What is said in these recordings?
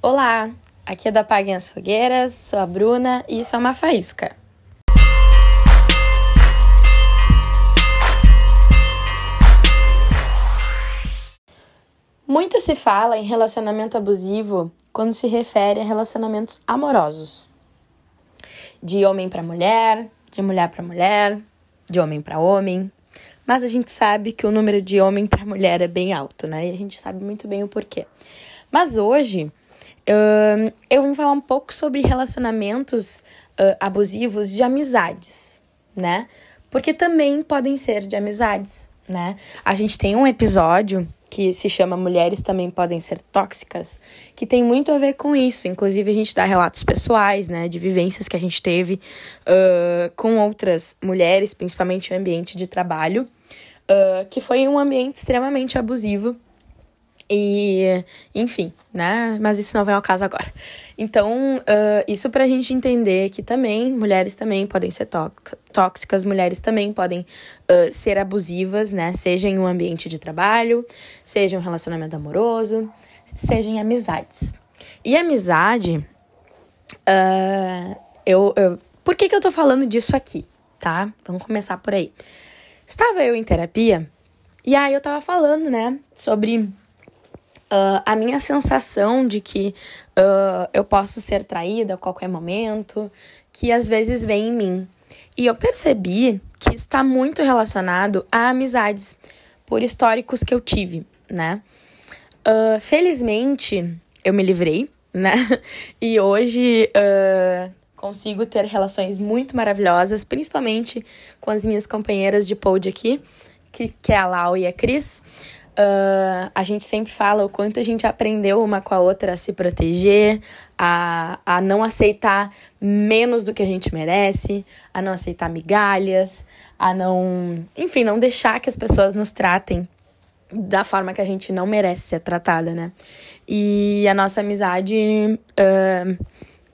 Olá, aqui é do Apaguem as Fogueiras, sou a Bruna e isso é uma faísca. Muito se fala em relacionamento abusivo quando se refere a relacionamentos amorosos. De homem para mulher, de mulher para mulher, de homem para homem. Mas a gente sabe que o número de homem para mulher é bem alto, né? E a gente sabe muito bem o porquê. Mas hoje uh, eu vim falar um pouco sobre relacionamentos uh, abusivos de amizades, né? Porque também podem ser de amizades, né? A gente tem um episódio que se chama Mulheres Também Podem Ser Tóxicas, que tem muito a ver com isso. Inclusive, a gente dá relatos pessoais, né, de vivências que a gente teve uh, com outras mulheres, principalmente no ambiente de trabalho, uh, que foi um ambiente extremamente abusivo e, enfim, né? Mas isso não vai ao caso agora. Então, uh, isso pra gente entender que também mulheres também podem ser tóxicas, mulheres também podem uh, ser abusivas, né? Seja em um ambiente de trabalho, seja um relacionamento amoroso, seja em amizades. E amizade, uh, eu, eu. Por que, que eu tô falando disso aqui, tá? Vamos começar por aí. Estava eu em terapia e aí eu tava falando, né, sobre Uh, a minha sensação de que uh, eu posso ser traída a qualquer momento, que às vezes vem em mim. E eu percebi que isso está muito relacionado a amizades, por históricos que eu tive, né? Uh, felizmente, eu me livrei, né? E hoje consigo ter relações muito maravilhosas, principalmente com as minhas companheiras de pod aqui, que, que é a Lau e a Cris. Uh, a gente sempre fala o quanto a gente aprendeu uma com a outra a se proteger, a, a não aceitar menos do que a gente merece, a não aceitar migalhas, a não. Enfim, não deixar que as pessoas nos tratem da forma que a gente não merece ser tratada, né? E a nossa amizade uh,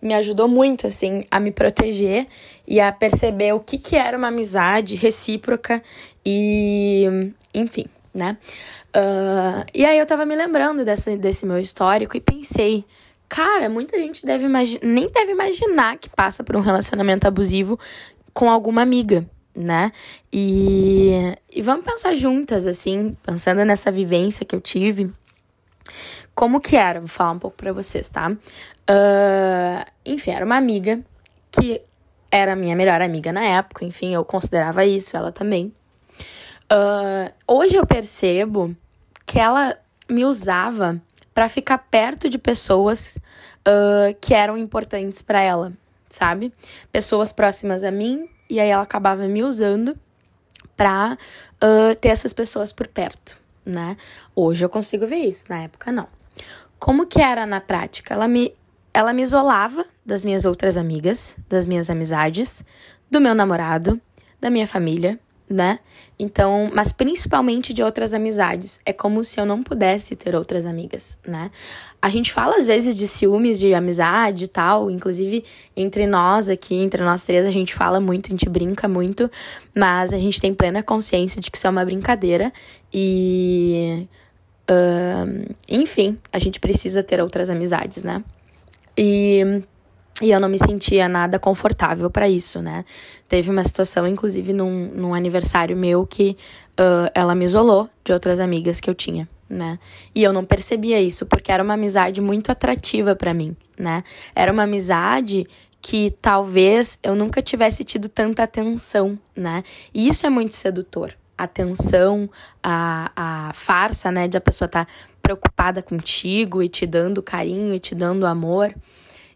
me ajudou muito, assim, a me proteger e a perceber o que, que era uma amizade recíproca e, enfim, né? Uh, e aí eu tava me lembrando dessa, desse meu histórico e pensei, cara, muita gente deve nem deve imaginar que passa por um relacionamento abusivo com alguma amiga, né? E, e vamos pensar juntas, assim, pensando nessa vivência que eu tive. Como que era? Vou falar um pouco pra vocês, tá? Uh, enfim, era uma amiga que era minha melhor amiga na época, enfim, eu considerava isso, ela também. Uh, hoje eu percebo que ela me usava para ficar perto de pessoas uh, que eram importantes para ela, sabe? Pessoas próximas a mim, e aí ela acabava me usando pra uh, ter essas pessoas por perto, né? Hoje eu consigo ver isso, na época não. Como que era na prática? Ela me, ela me isolava das minhas outras amigas, das minhas amizades, do meu namorado, da minha família, né? Então, mas principalmente de outras amizades. É como se eu não pudesse ter outras amigas, né? A gente fala às vezes de ciúmes de amizade e tal, inclusive entre nós aqui, entre nós três, a gente fala muito, a gente brinca muito, mas a gente tem plena consciência de que isso é uma brincadeira e. Uh, enfim, a gente precisa ter outras amizades, né? E e eu não me sentia nada confortável para isso, né? Teve uma situação, inclusive, num, num aniversário meu, que uh, ela me isolou de outras amigas que eu tinha, né? E eu não percebia isso, porque era uma amizade muito atrativa para mim, né? Era uma amizade que talvez eu nunca tivesse tido tanta atenção, né? E isso é muito sedutor. Atenção, a, a farsa, né? De a pessoa estar tá preocupada contigo e te dando carinho e te dando amor.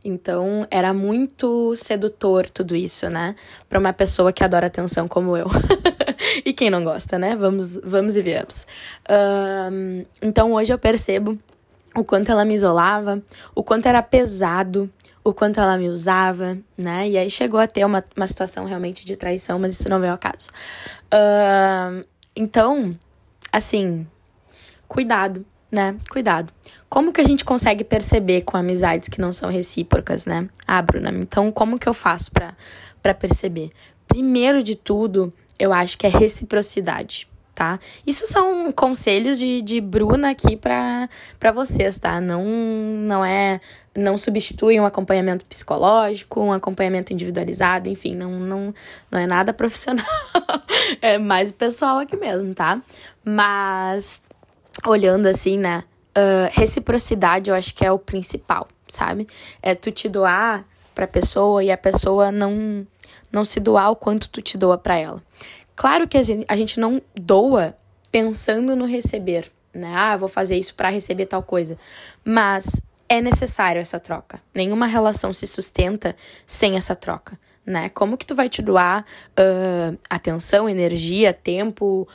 Então, era muito sedutor tudo isso, né? Para uma pessoa que adora atenção como eu. e quem não gosta, né? Vamos, vamos e viemos. Um, então, hoje eu percebo o quanto ela me isolava, o quanto era pesado, o quanto ela me usava, né? E aí chegou a ter uma, uma situação realmente de traição, mas isso não veio ao caso. Então, assim, cuidado, né? Cuidado. Como que a gente consegue perceber com amizades que não são recíprocas, né? Ah, Bruna, então como que eu faço para perceber? Primeiro de tudo, eu acho que é reciprocidade, tá? Isso são conselhos de, de Bruna aqui para vocês, tá? Não, não é. Não substitui um acompanhamento psicológico, um acompanhamento individualizado, enfim, não, não, não é nada profissional. é mais pessoal aqui mesmo, tá? Mas, olhando assim, né? Uh, reciprocidade eu acho que é o principal, sabe? É tu te doar pra pessoa e a pessoa não, não se doar o quanto tu te doa para ela. Claro que a gente não doa pensando no receber, né? Ah, vou fazer isso para receber tal coisa. Mas é necessário essa troca. Nenhuma relação se sustenta sem essa troca, né? Como que tu vai te doar uh, atenção, energia, tempo,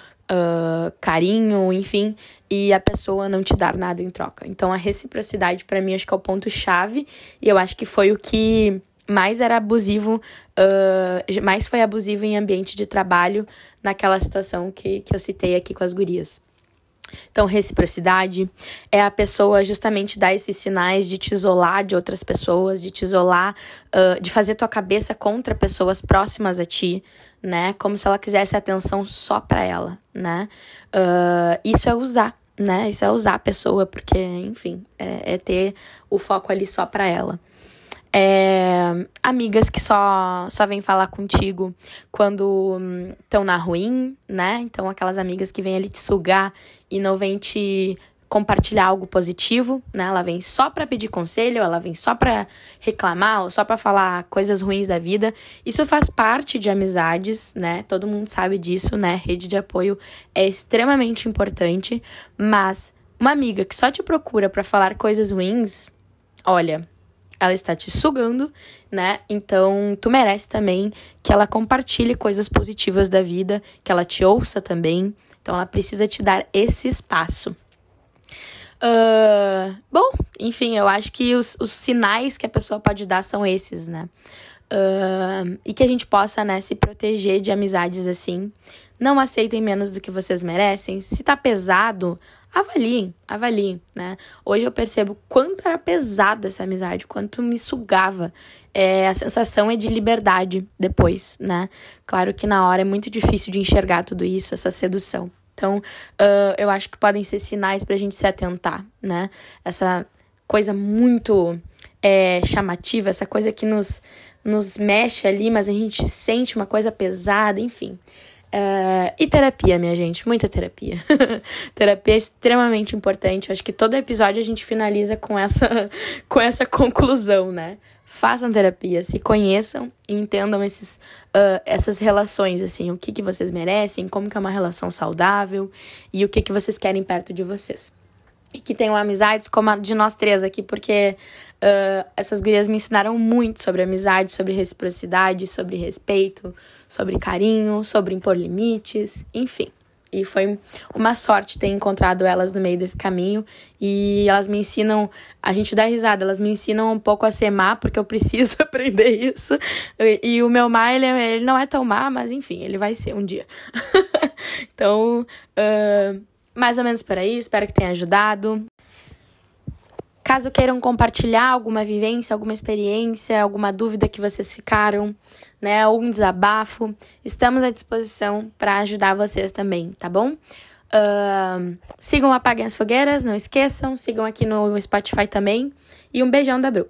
carinho, enfim, e a pessoa não te dar nada em troca? Então a reciprocidade para mim acho que é o ponto chave e eu acho que foi o que mais era abusivo, uh, mais foi abusivo em ambiente de trabalho naquela situação que, que eu citei aqui com as gurias. Então, reciprocidade é a pessoa justamente dar esses sinais de te isolar de outras pessoas, de te isolar, uh, de fazer tua cabeça contra pessoas próximas a ti, né? Como se ela quisesse atenção só para ela, né? Uh, isso é usar, né? Isso é usar a pessoa, porque, enfim, é, é ter o foco ali só para ela. É, amigas que só, só vêm falar contigo quando estão hum, na ruim, né? Então, aquelas amigas que vêm ali te sugar e não vêm te compartilhar algo positivo, né? Ela vem só para pedir conselho, ela vem só para reclamar ou só para falar coisas ruins da vida. Isso faz parte de amizades, né? Todo mundo sabe disso, né? Rede de apoio é extremamente importante, mas uma amiga que só te procura para falar coisas ruins, olha, ela está te sugando, né? Então, tu merece também que ela compartilhe coisas positivas da vida, que ela te ouça também. Então, ela precisa te dar esse espaço. Uh, bom, enfim, eu acho que os, os sinais que a pessoa pode dar são esses, né? Uh, e que a gente possa, né, se proteger de amizades assim. Não aceitem menos do que vocês merecem. Se tá pesado, avaliem, avaliem, né? Hoje eu percebo quanto era pesada essa amizade, quanto me sugava. É, a sensação é de liberdade depois, né? Claro que na hora é muito difícil de enxergar tudo isso, essa sedução. Então, uh, eu acho que podem ser sinais pra gente se atentar, né? Essa coisa muito é, chamativa, essa coisa que nos, nos mexe ali, mas a gente sente uma coisa pesada, enfim. Uh, e terapia, minha gente, muita terapia. terapia é extremamente importante. Eu acho que todo episódio a gente finaliza com essa, com essa conclusão, né? Façam terapia, se conheçam e entendam esses, uh, essas relações, assim, o que, que vocês merecem, como que é uma relação saudável e o que, que vocês querem perto de vocês e que tenham amizades como a de nós três aqui, porque uh, essas gurias me ensinaram muito sobre amizade, sobre reciprocidade, sobre respeito, sobre carinho, sobre impor limites, enfim. E foi uma sorte ter encontrado elas no meio desse caminho. E elas me ensinam, a gente dá risada, elas me ensinam um pouco a ser má, porque eu preciso aprender isso. E, e o meu má, ele, ele não é tão má, mas enfim, ele vai ser um dia. então, uh, mais ou menos por aí, espero que tenha ajudado. Caso queiram compartilhar alguma vivência, alguma experiência, alguma dúvida que vocês ficaram, né, algum desabafo, estamos à disposição para ajudar vocês também, tá bom? Uh, sigam Apaguem as Fogueiras, não esqueçam, sigam aqui no Spotify também. E um beijão da Bru.